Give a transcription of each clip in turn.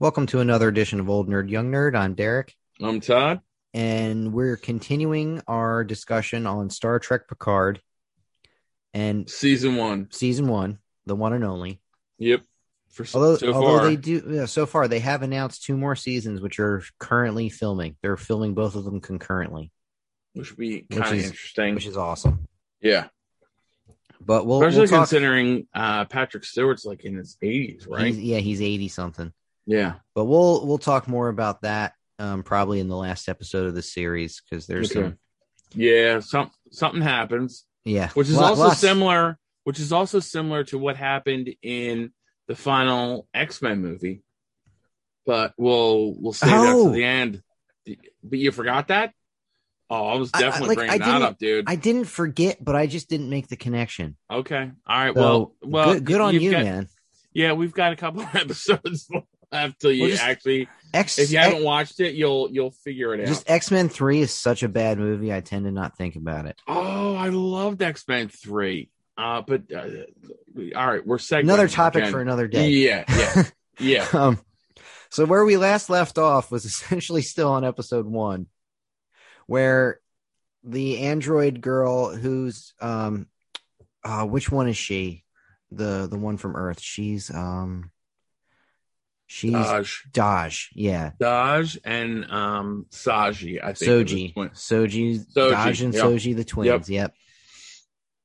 Welcome to another edition of Old Nerd Young Nerd. I'm Derek, I'm Todd. and we're continuing our discussion on Star Trek Picard and Season one. season one, the one and only. Yep. For Although, so although far, they do yeah, so far, they have announced two more seasons, which are currently filming. They're filming both of them concurrently, which would be kind of interesting. which is awesome. yeah, But we'll, especially we'll considering uh, Patrick Stewart's like in his 80s, right? he's- yeah, he's eighty something. Yeah. But we'll we'll talk more about that um, probably in the last episode of the series because there's Okay. some Yeah. Some something happens, yeah, which is lot- also lots- similar. Which is also similar to what happened in the final X Men movie. But we'll we'll save that Oh. to the end. But you forgot that? Oh, I was I- I- definitely like, bringing I that up, dude. I didn't forget, but I just didn't make the connection. okay. All right. So, well, well, good, good on you've got- man. Yeah, we've got a couple of episodes till you Well, just- actually. X, If you haven't watched it, you'll you'll figure it out. just X Men Three is such a bad movie. I tend to not think about it. oh, I loved X Men Three. Uh, but uh, all right, we're segueing Another topic again. for another day. Yeah, yeah, yeah. um, so where we last left off was essentially still on episode one, where the android girl, who's um, uh, which one is she? The the one from Earth. She's um, she's Dahj, Dahj. Yeah, Dahj, and um, Saji. I think Soji, Soji, Soji, Dahj, and yep. Soji, the twins. Yep.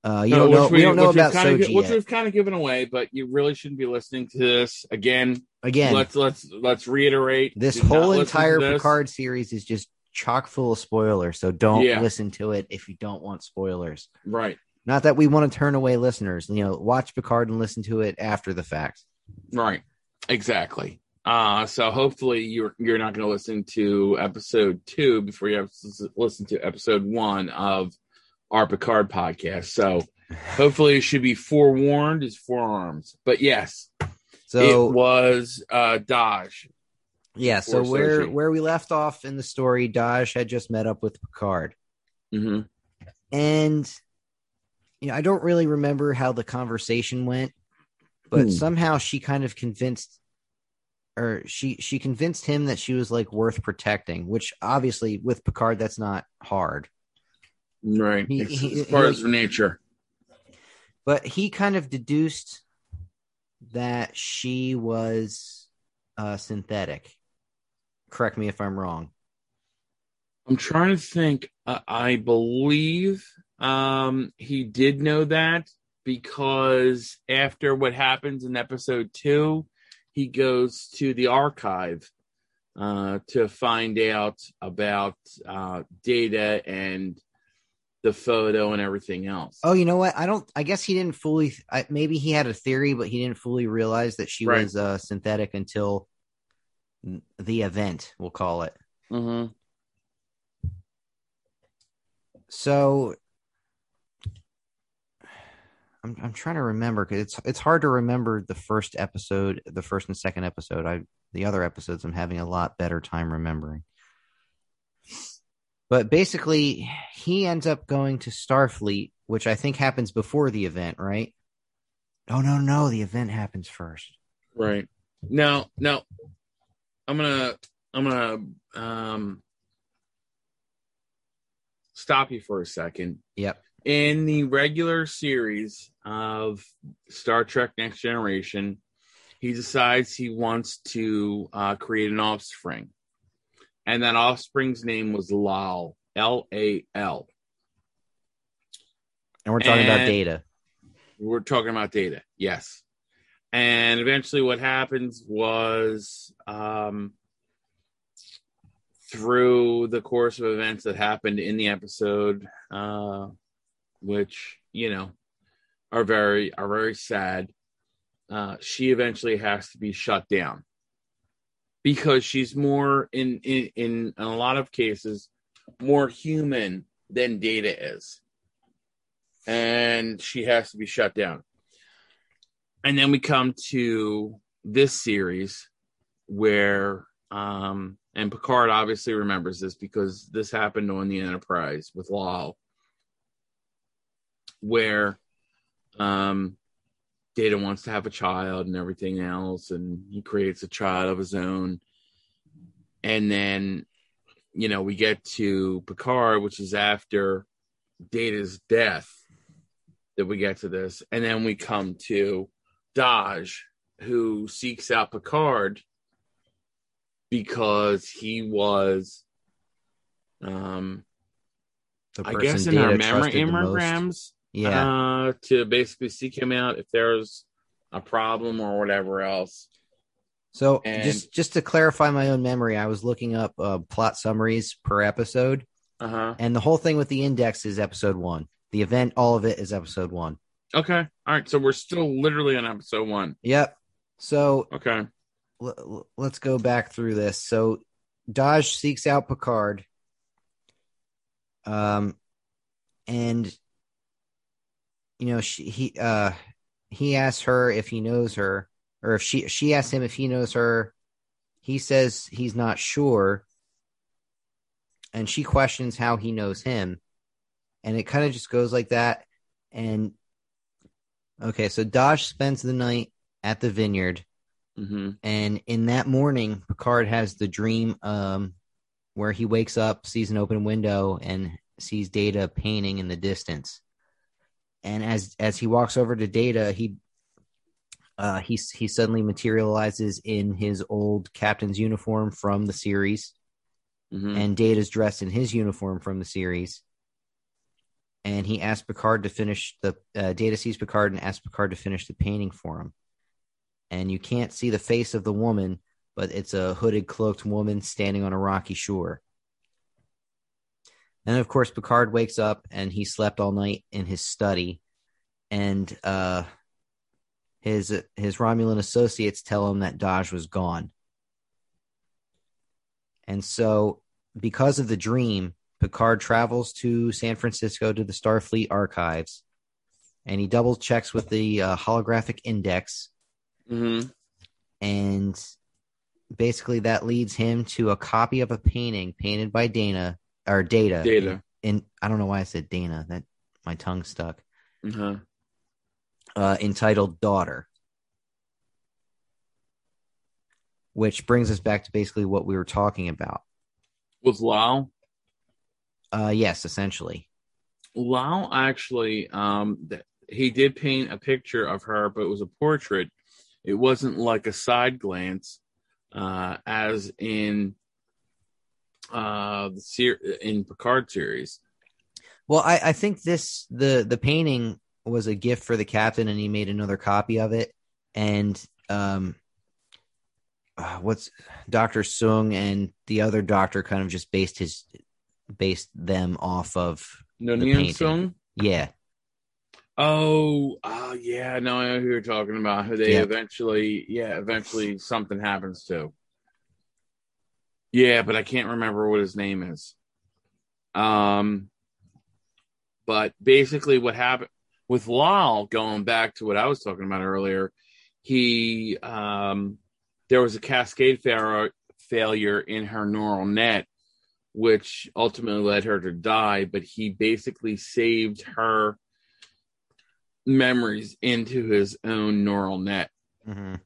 Uh, you No, don't know. which We, don't know about Soji gi- which we've kind of given away, but you really shouldn't be listening to this again. Again, Let's let's let's reiterate. this whole entire this. Picard series is just chock full of spoilers. So don't Yeah. listen to it if you don't want spoilers. Right, Not that we want to turn away listeners. You know, watch Picard and listen to it after the fact. right, exactly. Uh, so hopefully you're you're not going to listen to episode two before you have to listen to episode one of our Picard podcast. So hopefully it should be forewarned is forearms. But yes, So it was uh Dahj. yeah, so where where we left off in the story, Dahj had just met up with Picard, hmm and you know I don't really remember how the conversation went, but Hmm. somehow she kind of convinced, or she she convinced him that she was like worth protecting. Which obviously with Picard that's not hard. Right. He- It's, he- as far he- as nature. but he kind of deduced that she was uh, synthetic. Correct me if I'm wrong. I'm trying to think. Uh, I believe um, he did know that because after what happens in episode two, he goes to the archive uh, to find out about uh, data and the photo and everything else. Oh, you know what? I don't. I guess he didn't fully. I, maybe he had a theory, but he didn't fully realize that she Right. was uh, synthetic until the event. We'll call it. Mm-hmm. So. I'm, I'm trying to remember because it's it's hard to remember the first episode, the first and second episode. I the other episodes I'm having a lot better time remembering. But basically, he ends up going to Starfleet, which I think happens before the event, right? Oh no, no, the event happens first. Right. Now, now, I'm gonna, I'm gonna, um, stop you for a second. Yep. In the regular series of Star Trek Next Generation, he decides he wants to uh, create an offspring, and that offspring's name was Lal, L A L. And we're talking about data. We're talking about data, yes. And eventually, what happens was um, through the course of events that happened in the episode, uh, which you know are very are very sad. Uh, she eventually has to be shut down because she's more in in in, in a lot of cases more human than data is and she has to be shut down. And then we come to this series where um and Picard obviously remembers this because this happened on the Enterprise with Lal where um Data wants to have a child and everything else, and he creates a child of his own. And then, you know, we get to Picard, which is after Data's death that we get to this. And then we come to Dahj, who seeks out Picard because he was um The I guess in our memory trusted the most. immigrams Yeah. uh to basically seek him out if there's a problem or whatever else. So and- just just to clarify my own memory, I was looking up uh, plot summaries per episode, Uh-huh. and the whole thing with the index is episode one. The event, all of it is episode one. Okay. All right. So we're still literally on episode one. Yep. So Okay. l- l- let's go back through this. So Dahj seeks out Picard. Um, and you know she he uh he asks her if he knows her, or if she she asks him if he knows her. He says he's not sure, and she questions how he knows him, and it kind of just goes like that. And okay, so Dahj spends the night at the vineyard. Mm-hmm. And in that morning, Picard has the dream um, where he wakes up, sees an open window, and sees Data painting in the distance. And as as he walks over to Data, he uh, he he suddenly materializes in his old captain's uniform from the series, Mm-hmm. and Data's dressed in his uniform from the series. And he asks Picard to finish the uh, Data sees Picard and asks Picard to finish the painting for him. And you can't see the face of the woman, but it's a hooded, cloaked woman standing on a rocky shore. And of course, Picard wakes up and he slept all night in his study, and uh, his his Romulan associates tell him that Dahj was gone. And so, because of the dream, Picard travels to San Francisco to the Starfleet archives, and he double checks with the uh, holographic index, Mm-hmm. and basically that leads him to a copy of a painting painted by Dana or Data. Data. In, in I don't know why I said Dana. That my tongue stuck. Uh-huh. uh, entitled Daughter. Which brings us back to basically what we were talking about. Was Lal? Uh, yes, essentially. Lal actually, um, th- he did paint a picture of her, but it was a portrait. It wasn't like a side glance, uh, as in uh the ser- in Picard series. Well, I, I think this the the painting was a gift for the captain, and he made another copy of it. And um, uh, what's Doctor Soong and the other doctor kind of just based his based them off of No The painting. Soong? yeah Oh, oh yeah, no, I know who you're talking about. Who they Yeah. eventually, yeah, eventually something happens to. Yeah, but I can't remember what his name is. Um, but basically, what happened with Lal, going back to what I was talking about earlier, he um, there was a cascade failure failure in her neural net, which ultimately led her to die. But he basically saved her memories into his own neural net. Mhm.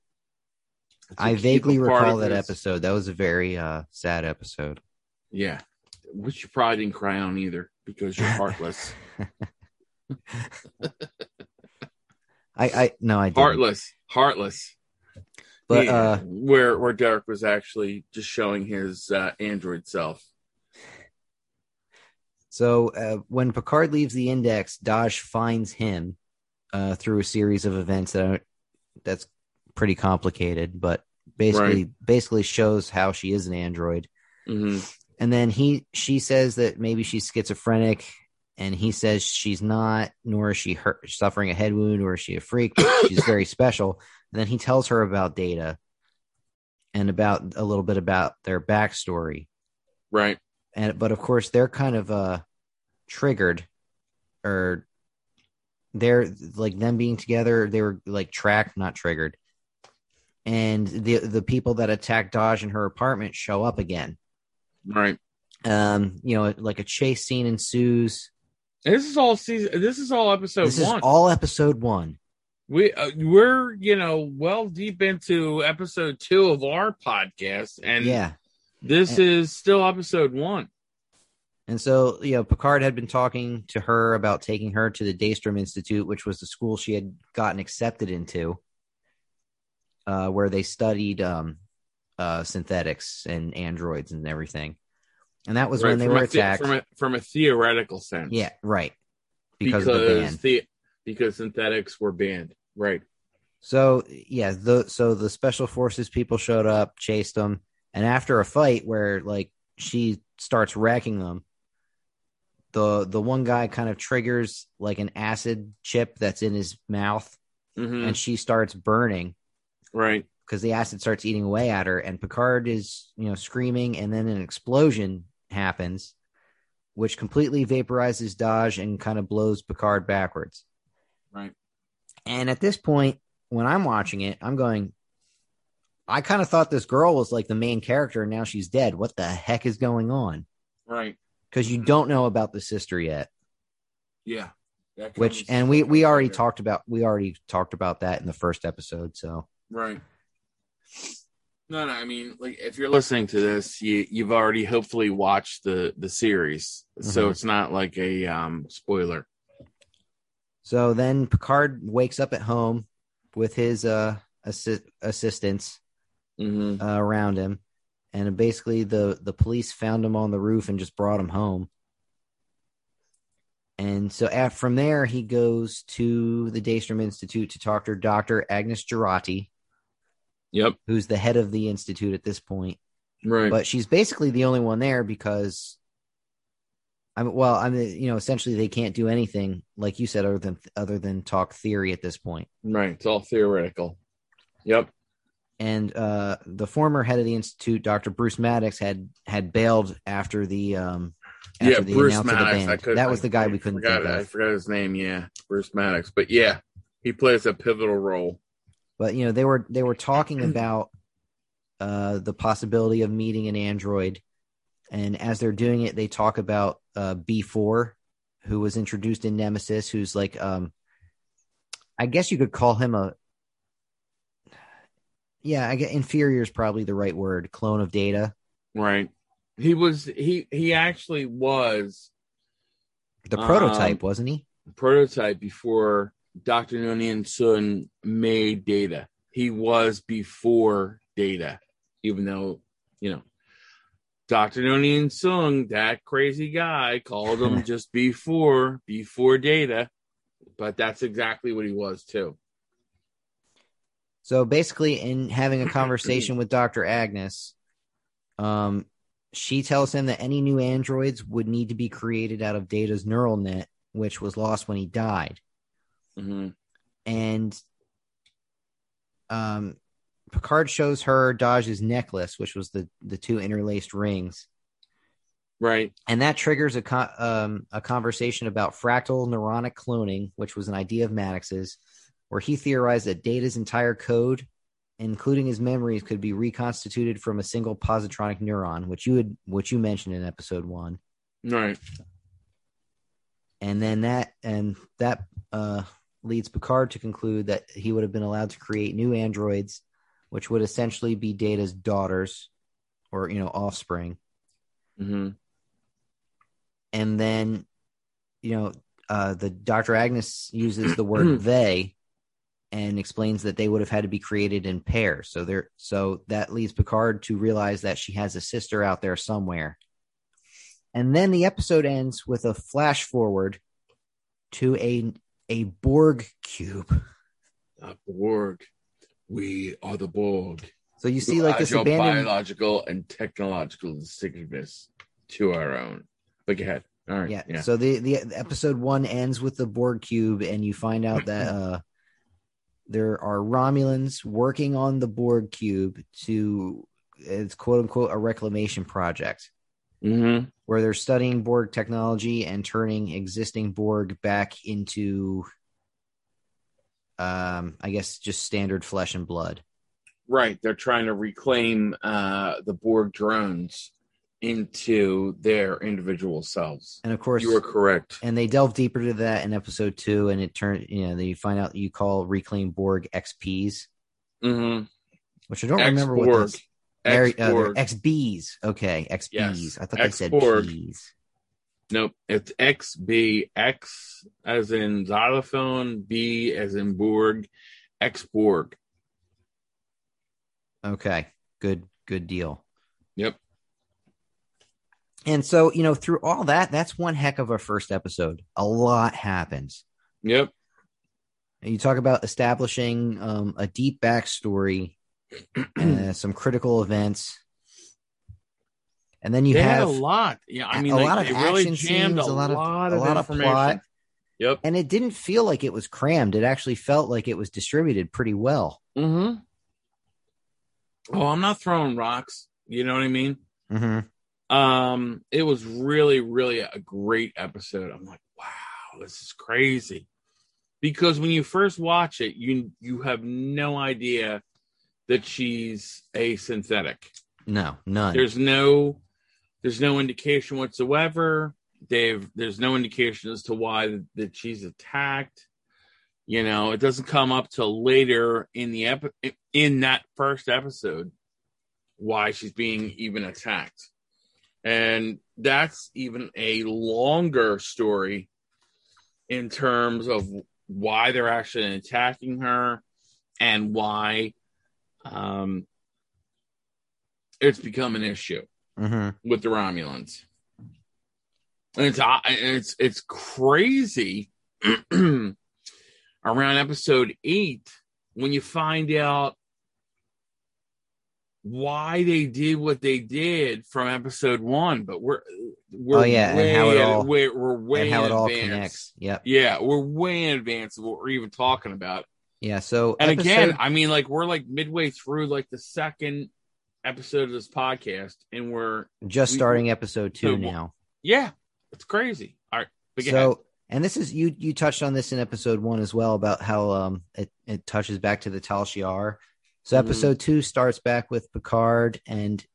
I vaguely recall that his- episode. That was a very uh, sad episode. Yeah, which you probably didn't cry on either because you're heartless. I I no, I didn't. heartless, heartless. But Yeah, uh, where where Derek was actually just showing his uh, android self. So uh, when Picard leaves the Index, Dahj finds him uh, through a series of events that are, that's pretty complicated, but basically basically shows how she is an android. hmm And then he she says that maybe she's schizophrenic, and he says she's not, nor is she hurt, suffering a head wound, or is she a freak. she's very special. And then he tells her about Data and about a little bit about their backstory Right. and but of course they're kind of uh triggered or they're like them being together they were like tracked not triggered and the the people that attacked Dahj in her apartment show up again Right. um you know like a chase scene ensues This is all season. This is all episode this one. is all episode one We uh, we're you know well deep into episode two of our podcast, and yeah. this And- is still episode one. And so, you know, Picard had been talking to her about taking her to the Daystrom Institute, which was the school she had gotten accepted into, uh, where they studied um, uh, synthetics and androids and everything. And that was Right, when they were a the- attacked. from a from a theoretical sense. yeah, right. Because, because the because synthetics were banned. Right. So yeah, the so the special forces people showed up, chased them, and after a fight where like she starts wrecking them, the the one guy kind of triggers like an acid chip that's in his mouth, hmm and she starts burning Right. because the acid starts eating away at her, and Picard is you know screaming, and then an explosion happens, which completely vaporizes Dahj and kind of blows Picard backwards. Right. And at this point, when I'm watching it, I'm going, I kind of thought this girl was like the main character, and now she's dead. What the heck is going on? Right. Because you don't know about the sister yet. Yeah. Which, and we we already talked about we already talked about that in the first episode. So Right. No, no. I mean, like, if you're listening to this, you you've already hopefully watched the the series, so Mhm. it's not like a um spoiler. so then Picard wakes up at home with his uh assi- assistants Mm-hmm. uh, around him, and basically the the police found him on the roof and just brought him home. And so af from there, he goes to the Daystrom Institute to talk to Dr. Agnes Jurati, Yep. who's the head of the institute at this point. Right. But she's basically the only one there because, I mean, well, I mean, you know, essentially they can't do anything like you said other than other than talk theory at this point. right. It's all theoretical. Yep. and uh, the former head of the institute, Dr. Bruce Maddox, had had bailed after the um, after yeah, the Bruce Maddox. the band. could, that was I- the guy I we couldn't forgot, I forgot his name. Yeah, Bruce Maddox. But yeah, he plays a pivotal role. But you know, they were they were talking about uh, the possibility of meeting an android, and as they're doing it, they talk about uh, B four, who was introduced in Nemesis, who's like um, I guess you could call him a yeah, I get inferior is probably the right word, clone of Data. Right. He was. He he actually was The Um, prototype, wasn't he? prototype before Dr. Noonien Soong made Data. He was before Data, even though, you know, Dr. Noonien Soong, that crazy guy, called him just before, before Data. But that's exactly what he was too. So basically, in having a conversation with Dr. Agnes, um, she tells him that any new androids would need to be created out of Data's neural net, which was lost when he died. Hmm And um, Picard shows her Dahj's necklace, which was the the two interlaced rings, Right. and that triggers a con- um, a conversation about fractal neuronic cloning, which was an idea of Maddox's, where he theorized that Data's entire code, including his memories, could be reconstituted from a single positronic neuron, which you had which you mentioned in episode one, Right. and then that and that uh, leads Picard to conclude that he would have been allowed to create new androids, which would essentially be Data's daughters, or you know offspring. hmm and then you know uh the dr agnes uses the word they and explains that they would have had to be created in pairs. So there so that leads picard to realize that she has a sister out there somewhere. And then the episode ends with a flash forward to a a borg cube The Borg. We are the Borg. so you see like this abandoned biological and technological distinctiveness to our own. But go ahead. All right. yeah. Yeah. So the the episode one ends with the Borg cube, and you find out that uh, there are Romulans working on the Borg cube to it's quote unquote a reclamation project hmm where they're studying Borg technology and turning existing Borg back into, um, I guess just standard flesh and blood. Right. They're trying to reclaim uh, the Borg drones into their individual selves. And of course, You were correct. and they delve deeper to that in episode two, and it turned, you know, they find out you call reclaim Borg XPs, hmm which I don't remember what. Uh, they're XBs. Okay, XBs. Yes, I thought they said. Ps. Nope, it's XB. X as in xylophone, B as in Borg, X Borg. Okay, good, good deal. Yep. And so, you know, through all that, that's one heck of a first episode. A lot happens. Yep. And you talk about establishing um, a deep backstory, uh, some critical events, and then you they had have a lot. Yeah, I mean, a like, lot of they really action jammed scenes, a, a lot of- lot a lot of information. plot. Yep. and it didn't feel like it was crammed. It actually felt like it was distributed pretty well. Mm-hmm. Oh, I'm not throwing rocks. You know what I mean? Mm-hmm. Um, it was really, really a great episode. I'm like, wow, this is crazy. Because when you first watch it, you you have no idea that she's a synthetic. No, none. There's no there's no indication whatsoever. They've there's no indication as to why that she's attacked. You know, it doesn't come up till later in the epi- in that first episode why she's being even attacked. And that's even a longer story in terms of why they're actually attacking her and why um, it's become an issue hmm with the Romulans. And it's uh, it's it's crazy around episode eight when you find out why they did what they did from episode one. But we're we're Oh, yeah, and how it all- we're, we're way and how it all connects. Yep. Yeah, we're way in advance of what we're even talking about. Yeah. So And episode- again, I mean, like we're like midway through like the second episode of this podcast, and we're just we- starting episode two so- now. yeah, it's crazy. All right, ahead. So, and this is you. You touched on this in episode one as well about how um it it touches back to the Tal Shiar. So Mhm. episode two starts back with Picard and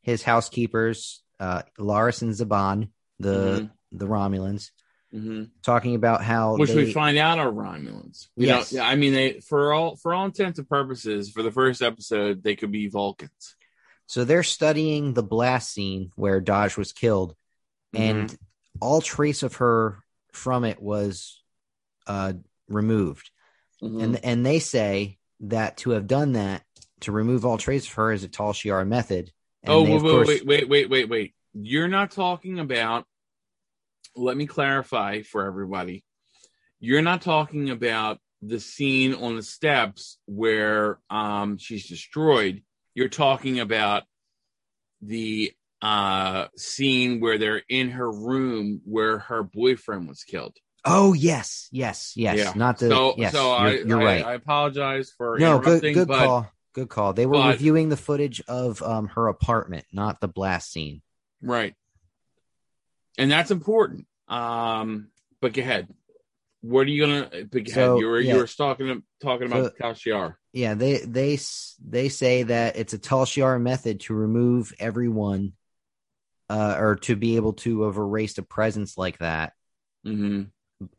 his housekeepers, uh, Laris and Zhaban, the the Romulans, Mhm. talking about how which they, we find out are Romulans. You Yes. know, I mean, they for all for all intents and purposes, for the first episode, they could be Vulcans. so they're studying the blast scene where Dahj was killed, and Mm-hmm. all trace of her from it was uh removed. Mhm. and and they say that to have done that to remove all trace of her is a Tal Shiar method. And oh, wait, wait, course- wait, wait, wait, wait, wait. You're not talking about. Let me clarify for everybody. You're not talking about the scene on the steps where um she's destroyed. You're talking about the uh scene where they're in her room where her boyfriend was killed. Oh yes, yes, yes. Yeah. Not the so yes. so you're, I, you're I, right. I apologize for no, good good but call. Good call. They were but- reviewing the footage of um her apartment, not the blast scene. right, and that's important. Um, but go ahead. What are you gonna? But go So, ahead. You were yeah. you were talking talking about So- Tal Shiar. Yeah, they they they say that it's a Tal Shiar method to remove everyone, uh, or to be able to have erased a presence like that. hmm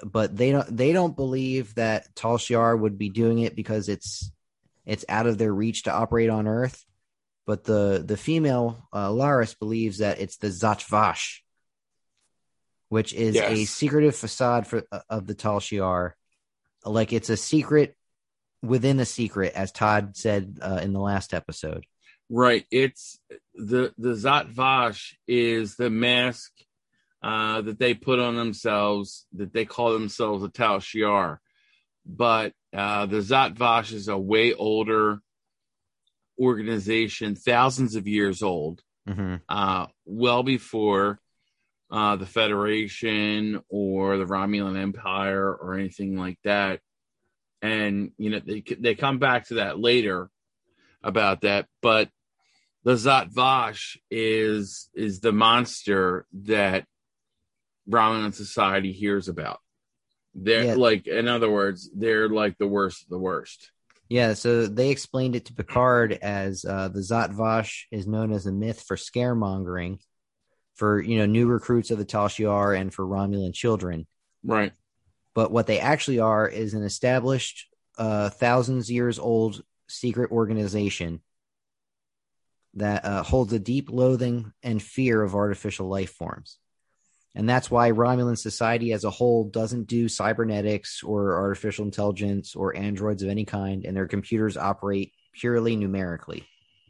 but they don't they don't believe that Tal Shiar would be doing it because it's it's out of their reach to operate on Earth. But the the female uh, Laris believes that it's the Zhat Vash, which is a secretive facade for uh, of the Tal Shiar, like it's a secret within a secret, as Todd said uh, in the last episode. Right. It's the the Zhat Vash is the mask uh, that they put on themselves that they call themselves a Tal Shiar. But uh, the Zhat Vash is a way older organization, thousands of years old, hmm uh, well before uh, the Federation or the Romulan Empire or anything like that. And you know they they come back to that later about that, but the Zhat Vash is is the monster that Romulan society hears about. They're Yeah. like, in other words, they're like the worst of the worst. Yeah, so they explained it to Picard as uh, the Zhat Vash is known as a myth for scaremongering, for you know new recruits of the Tal Shiar and for Romulan children. Right. But what they actually are is an established, uh, thousands years old secret organization that uh, holds a deep loathing and fear of artificial life forms. And that's why Romulan society as a whole doesn't do cybernetics or artificial intelligence or androids of any kind, and their computers operate purely numerically.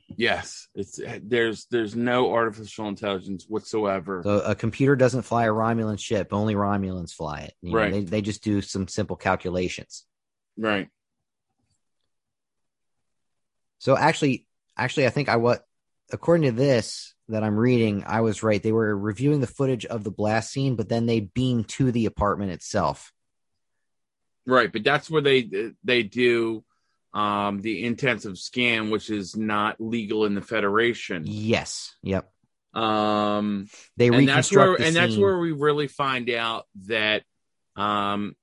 Yes, it's there's there's no artificial intelligence whatsoever. So a computer doesn't fly a Romulan ship; only Romulans fly it. You know, Right. they they just do some simple calculations. Right. So actually, actually, I think I what according to this that I'm reading, I was right. They were reviewing the footage of the blast scene, but then they beamed to the apartment itself. Right, but that's where they they do um the intensive scan, which is not legal in the Federation. Yes. Yep. Um They and that's where and that's where we really find out that um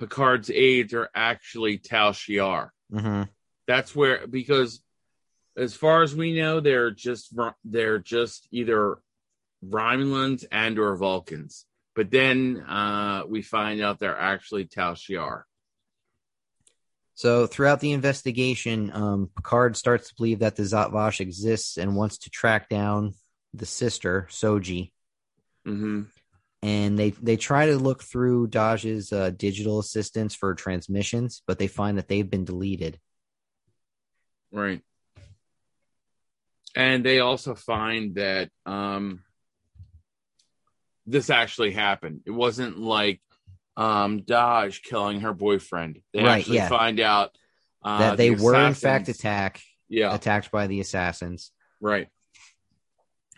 Picard's aides are actually Tal Shiar. Mhm. That's where because as far as we know, they're just they're just either Romulans and or Vulcans. But then uh, we find out they're actually Tal Shiar. So throughout the investigation, um, Picard starts to believe that the Zhat Vash exists and wants to track down the sister Soji. hmm And they they try to look through Dahj's uh, digital assistants for transmissions, but they find that they've been deleted. Right. And they also find that um, this actually happened. It wasn't like um, Dahj killing her boyfriend. They Right, actually yeah. find out uh, that they the were in fact assassins- attack Yeah, attacked by the assassins. right.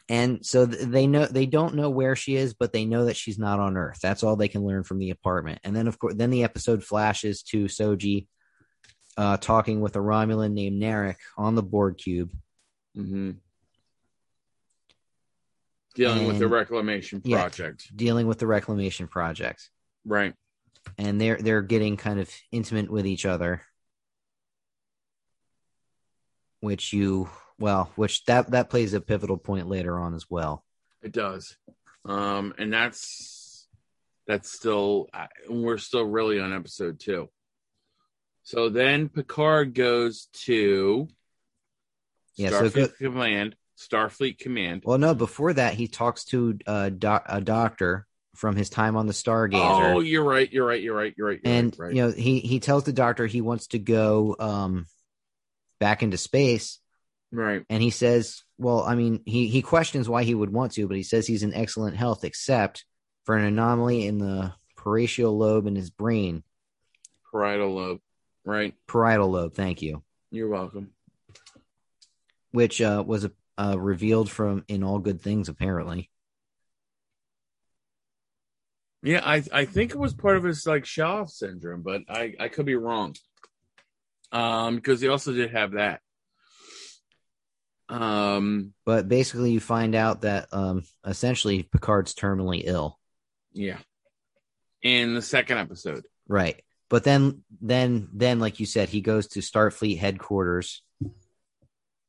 And so th- they know they don't know where she is, but they know that she's not on Earth. That's all they can learn from the apartment. And then of course, then the episode flashes to Soji uh, talking with a Romulan named Narek on the Borg cube. hmm Dealing with the And- reclamation yeah. project. dealing with the reclamation project Right. and they're they're getting kind of intimate with each other which you well which that that plays a pivotal point later on as well It does. Um, and that's that's still we're still really on episode two. So then Picard goes to Yeah, so Starfleet go- Command. Starfleet Command. well no before that he talks to uh, doc, a doctor from his time on the stargazer Oh, you're right. You're right. You're right. You're right. You're and right, right. you know he he tells the doctor he wants to go um back into space right. and he says well i mean he he questions why he would want to but he says he's in excellent health except for an anomaly in the parietal lobe in his brain Parietal lobe. Right. parietal lobe thank you You're welcome. which uh, was uh, revealed from in all good things apparently Yeah, I I think it was part of his like Shaw syndrome, but I I could be wrong. Um, because he also did have that. Um, but basically you find out that um essentially picard's terminally ill yeah. In the second episode. right but then then then like you said he goes to starfleet headquarters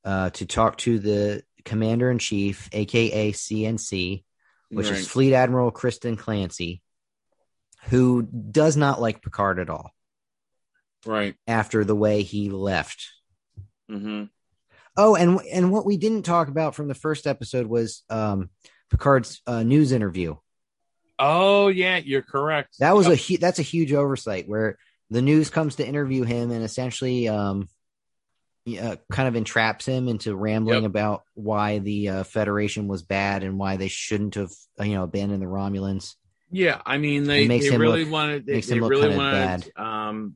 uh to talk to the commander in chief aka cnc which Right. is Fleet Admiral Kirsten Clancy, who does not like Picard at all right. after the way he left. Mm-hmm. Oh, and and what we didn't talk about from the first episode was um, Picard's uh, news interview. Oh yeah, you're correct. That was a hu- that's a huge oversight where the news comes to interview him and essentially um, uh, kind of entraps him into rambling Yep. about why the uh, Federation was bad and why they shouldn't have uh, you know abandoned the Romulans. yeah. I mean, they they him really look- wanted they, makes they him look really wanted um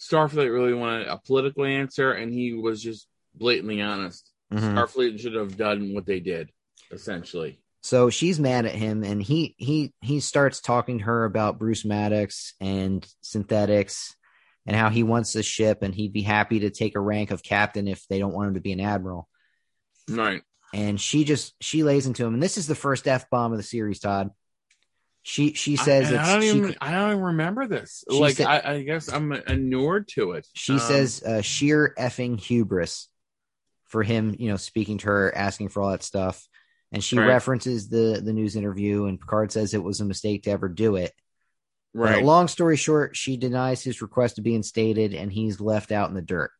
Starfleet really wanted a political answer, and he was just blatantly honest. Mhm. Starfleet should have done what they did, essentially. So she's mad at him, and he he he starts talking to her about Bruce Maddox and synthetics, and how he wants the ship, and he'd be happy to take a rank of captain if they don't want him to be an admiral. Right. And she just she lays into him, and this is the first f bomb of the series, Todd. She she says I, it's I don't she, even I don't even remember this. Like said- I, I guess I'm inured to it. she Um, says uh, sheer effing hubris for him, you know, speaking to her, asking for all that stuff. and she Right. references the the news interview, and Picard says it was a mistake to ever do it. But Right. long story short, she denies his request to be instated, and he's left out in the dirt.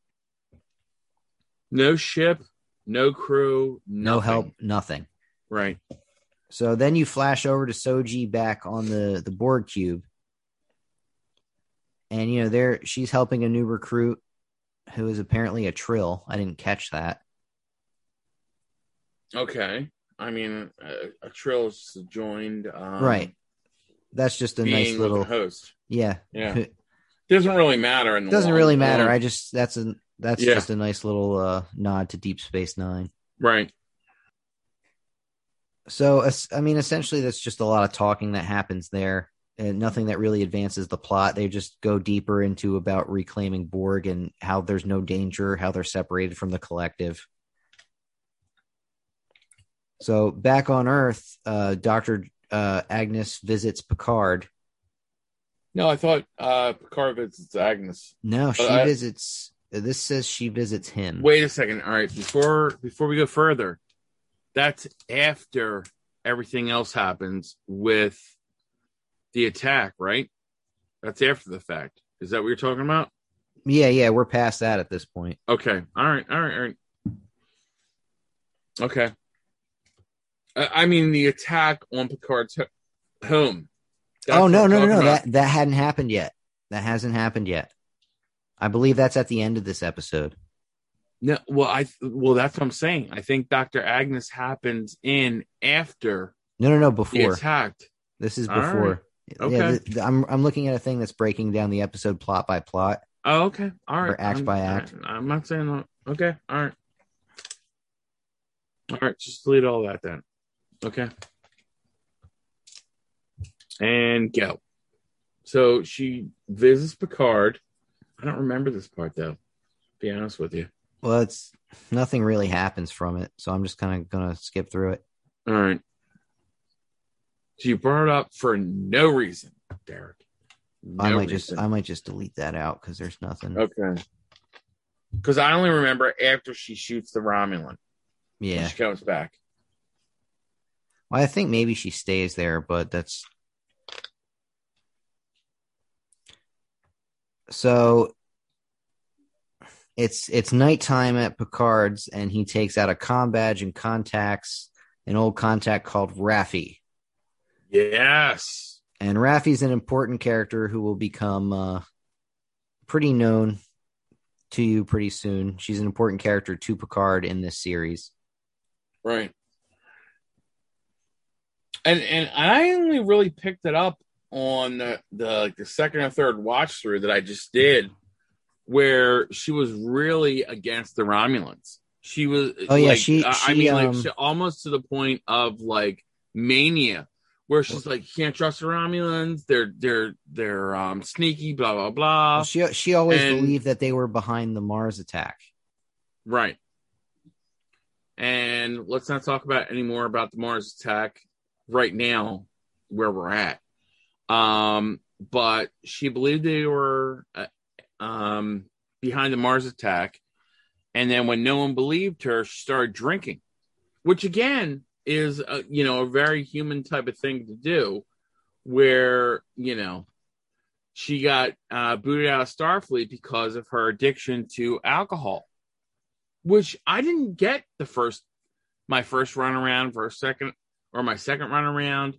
no ship, no crew, No help, nothing. Right. So then you flash over to Soji back on the the Borg cube, and you know there she's helping a new recruit who is apparently a Trill. I didn't catch that. Okay. I mean, a, a Trill's joined. Um, right. That's just a nice little host. yeah. Yeah. It Doesn't really matter. In the doesn't really matter. run. I just that's a that's Yeah. just a nice little uh, nod to Deep Space Nine. Right. So I mean, essentially, that's just a lot of talking that happens there, and nothing that really advances the plot. They just go deeper into about reclaiming Borg and how there's no danger, how they're separated from the collective. So back on Earth, uh, Doctor uh, Agnes visits Picard. No, I thought uh Picard visits Agnes. No, she I- visits. This says she visits him. Wait a second. All right, before before we go further, that's after everything else happens with the attack, right? That's after the fact. Is that what you're talking about? Yeah, yeah, we're past that at this point. Okay. All right. All right. All right. Okay. I mean, the attack on Picard's home. That's oh no, no, no, no! about. That that hadn't happened yet. That hasn't happened yet. I believe that's at the end of this episode. No, well, I well, that's what I'm saying. I think Doctor Agnes happens in after No, no, no, the before. attacked. This is All right. before. Okay. Yeah, th- th- I'm I'm looking at a thing that's breaking down the episode plot by plot. Oh, okay. All right. Or act I'm, by act. I'm not saying that. Okay. All right. All right. Just delete all that then. Okay. And go. So she visits Picard. I don't remember this part though. to Be honest with you. Well, it's nothing really happens from it, so I'm just kind of gonna skip through it. All right. So you brought it up for no reason, Derek. I No might just reason. I might just delete that out because there's nothing. Okay. Because I only remember after she shoots the Romulan. Yeah, She comes back. Well, I think maybe she stays there, but that's so. It's it's nighttime at Picard's, and he takes out a com badge and contacts an old contact called Raffi. Yes. And Raffi's an important character who will become uh, pretty known to you pretty soon. She's an important character to Picard in this series. Right. And and I only really picked it up on the, the like the second or third watch through that I just did, where she was really against the Romulans. She was. Oh, yeah, like, she- I- I she, mean, like um, she, almost to the point of like mania, where she's like, you can't trust the Romulans. They're they're they're um sneaky. Blah blah blah. Well, she she always and- believed that they were behind the Mars attack. Right. And let's not talk about any more about the Mars attack right now, where we're at. Um, but she believed they were uh, um, behind the Mars attack. And then when no one believed her, she started drinking, which again is, a, you know, a very human type of thing to do where, you know, she got uh, booted out of Starfleet because of her addiction to alcohol which I didn't get the first my first run around for a second or my second run around.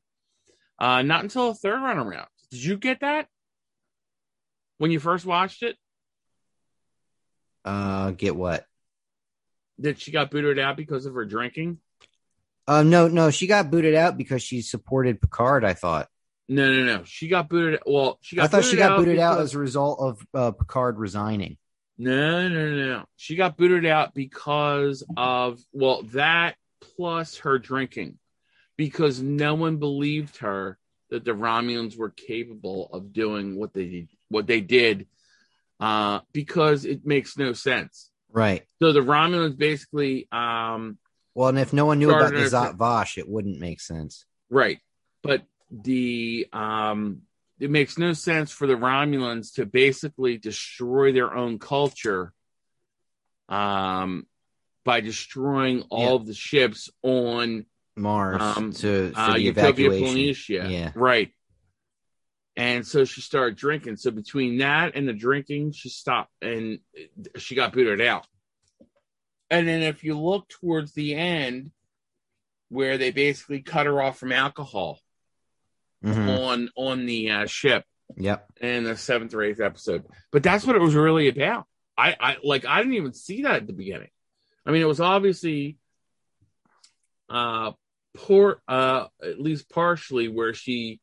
Uh not until the third run around. Did you get that? When you first watched it? Uh, get what? That she got booted out because of her drinking? Uh, no, no, she got booted out because she supported Picard. I thought. No, no, no. She got booted well, she got I thought she got booted out as a result of uh, Picard resigning. No, no, no, no. She got booted out because of well, that plus her drinking. Because no one believed her that the Romulans were capable of doing what they what they did. Uh, because it makes no sense. Right. So the Romulans basically um Well, and if no one knew about the Zhat Vash, it wouldn't make sense. Right. But the um it makes no sense for the Romulans to basically destroy their own culture um by destroying all Yeah. of the ships on Mars Um, to for uh, the Utopia evacuation. Planitia. Yeah. Right. And so she started drinking. So between that and the drinking, she stopped and she got booted out. And then if you look towards the end, where they basically cut her off from alcohol Mhm. on on the uh, ship Yep. in the seventh or eighth episode. But that's what it was really about. I, I like I didn't even see that at the beginning. I mean, it was obviously uh poor uh at least partially where she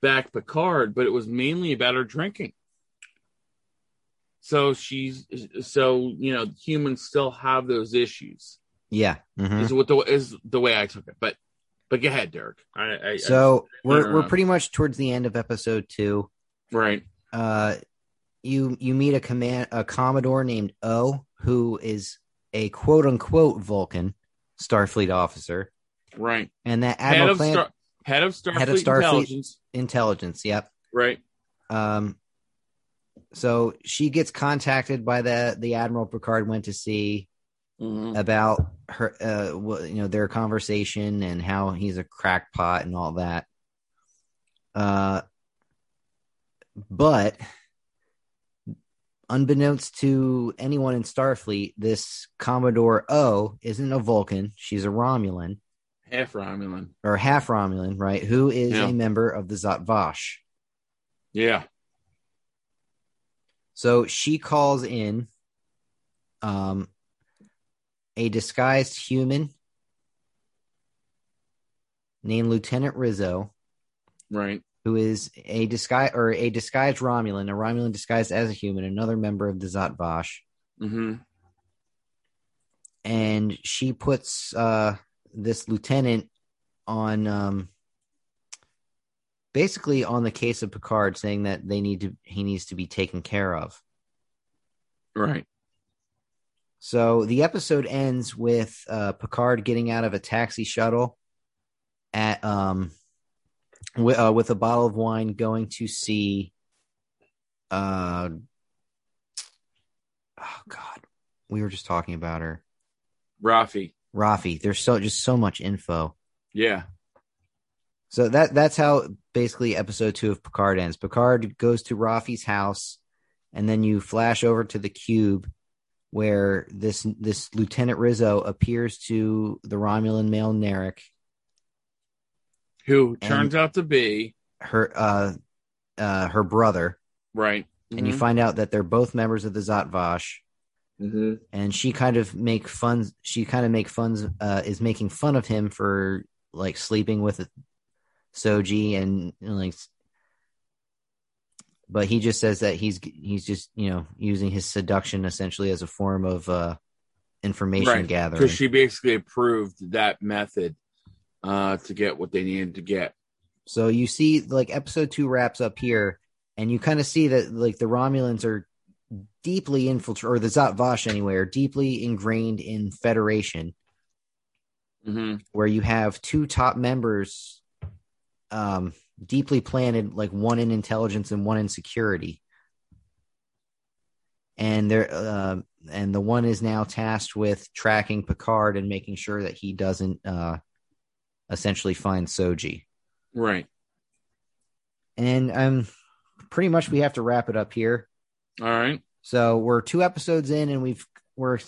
backed Picard, but it was mainly about her drinking. So she's so you know humans still have those issues. Yeah. Mhm. Is what the is the way I took it. But but go ahead, Derek. I, I So we're uh, we're pretty much towards the end of episode two. Right. Uh, you you meet a command a commodore named O, who is a quote unquote Vulcan Starfleet officer, Right. and that Head Admiral of, Plant Star, head of Starfleet Head of Starfleet. Intelligence. intelligence. Yep. Right. Um, so she gets contacted by the the Admiral Picard went to see Mhm. about her, uh, you know, their conversation and how he's a crackpot and all that. Uh, but unbeknownst to anyone in Starfleet, this Commodore O isn't a Vulcan; she's a Romulan Half Romulan. or half Romulan, right? Who is Yeah. a member of the Zhat Vash. Yeah. So she calls in um, a disguised human named Lieutenant Rizzo, Right. who is a disguise or a disguised Romulan, a Romulan disguised as a human, another member of the Zhat Vash. hmm And she puts uh, this lieutenant on um, basically on the case of Picard, saying that they need to he needs to be taken care of. Right. So the episode ends with uh, Picard getting out of a taxi shuttle at um with, uh, with a bottle of wine going to see uh oh god we were just talking about her Raffi. Raffi there's so just so much info. Yeah. so that that's how basically episode 2 of Picard ends. Picard goes to Raffi's house and then you flash over to the cube where this this Lieutenant Rizzo appears to the Romulan male Narek, Who turns out to be her uh uh her brother, right. and you find out that they're both members of the Zhat Vash, hmm and she kind of make fun she kind of make fun uh is making fun of him for like sleeping with Soji and know, like but he just says that he's he's just you know using his seduction essentially as a form of uh information Right. gathering because she basically approved that method uh, to get what they needed to get. So you see, like episode two wraps up here, and you kind of see that like the Romulans are deeply infiltrated, or the Zhat Vash anyway, are deeply ingrained in Federation, hmm where you have two top members, um, deeply planted, like one in intelligence and one in security, and they're uh, and the one is now tasked with tracking Picard and making sure that he doesn't uh, essentially find Soji. Right. And um, pretty much we have to wrap it up here. All right. So we're two episodes in, and we've we're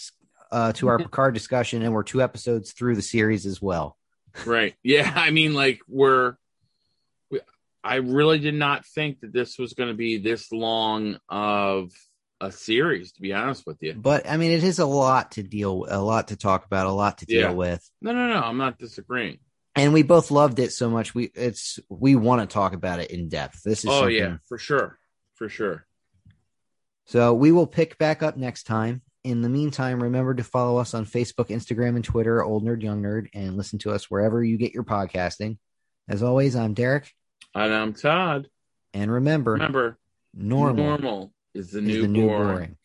uh, to our Picard discussion, and we're two episodes through the series as well. Right. Yeah. I mean, like we're. We, I really did not think that this was going to be this long of a series. To be honest with you. But I mean, it is a lot to deal, a lot to talk about, a lot to deal Yeah. with, No, no, no. I'm not disagreeing. and we both loved it so much. We it's we want to talk about it in depth. This is Oh yeah, for sure, for sure. So we will pick back up next time. In the meantime, remember to follow us on Facebook, Instagram, and Twitter, Old Nerd, Young Nerd, and listen to us wherever you get your podcasting. As always, I'm Derek, And I'm Todd. and remember, Remember, normal, normal is the is new the new boring. boring.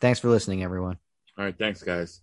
Thanks for listening, everyone. All right, thanks, guys.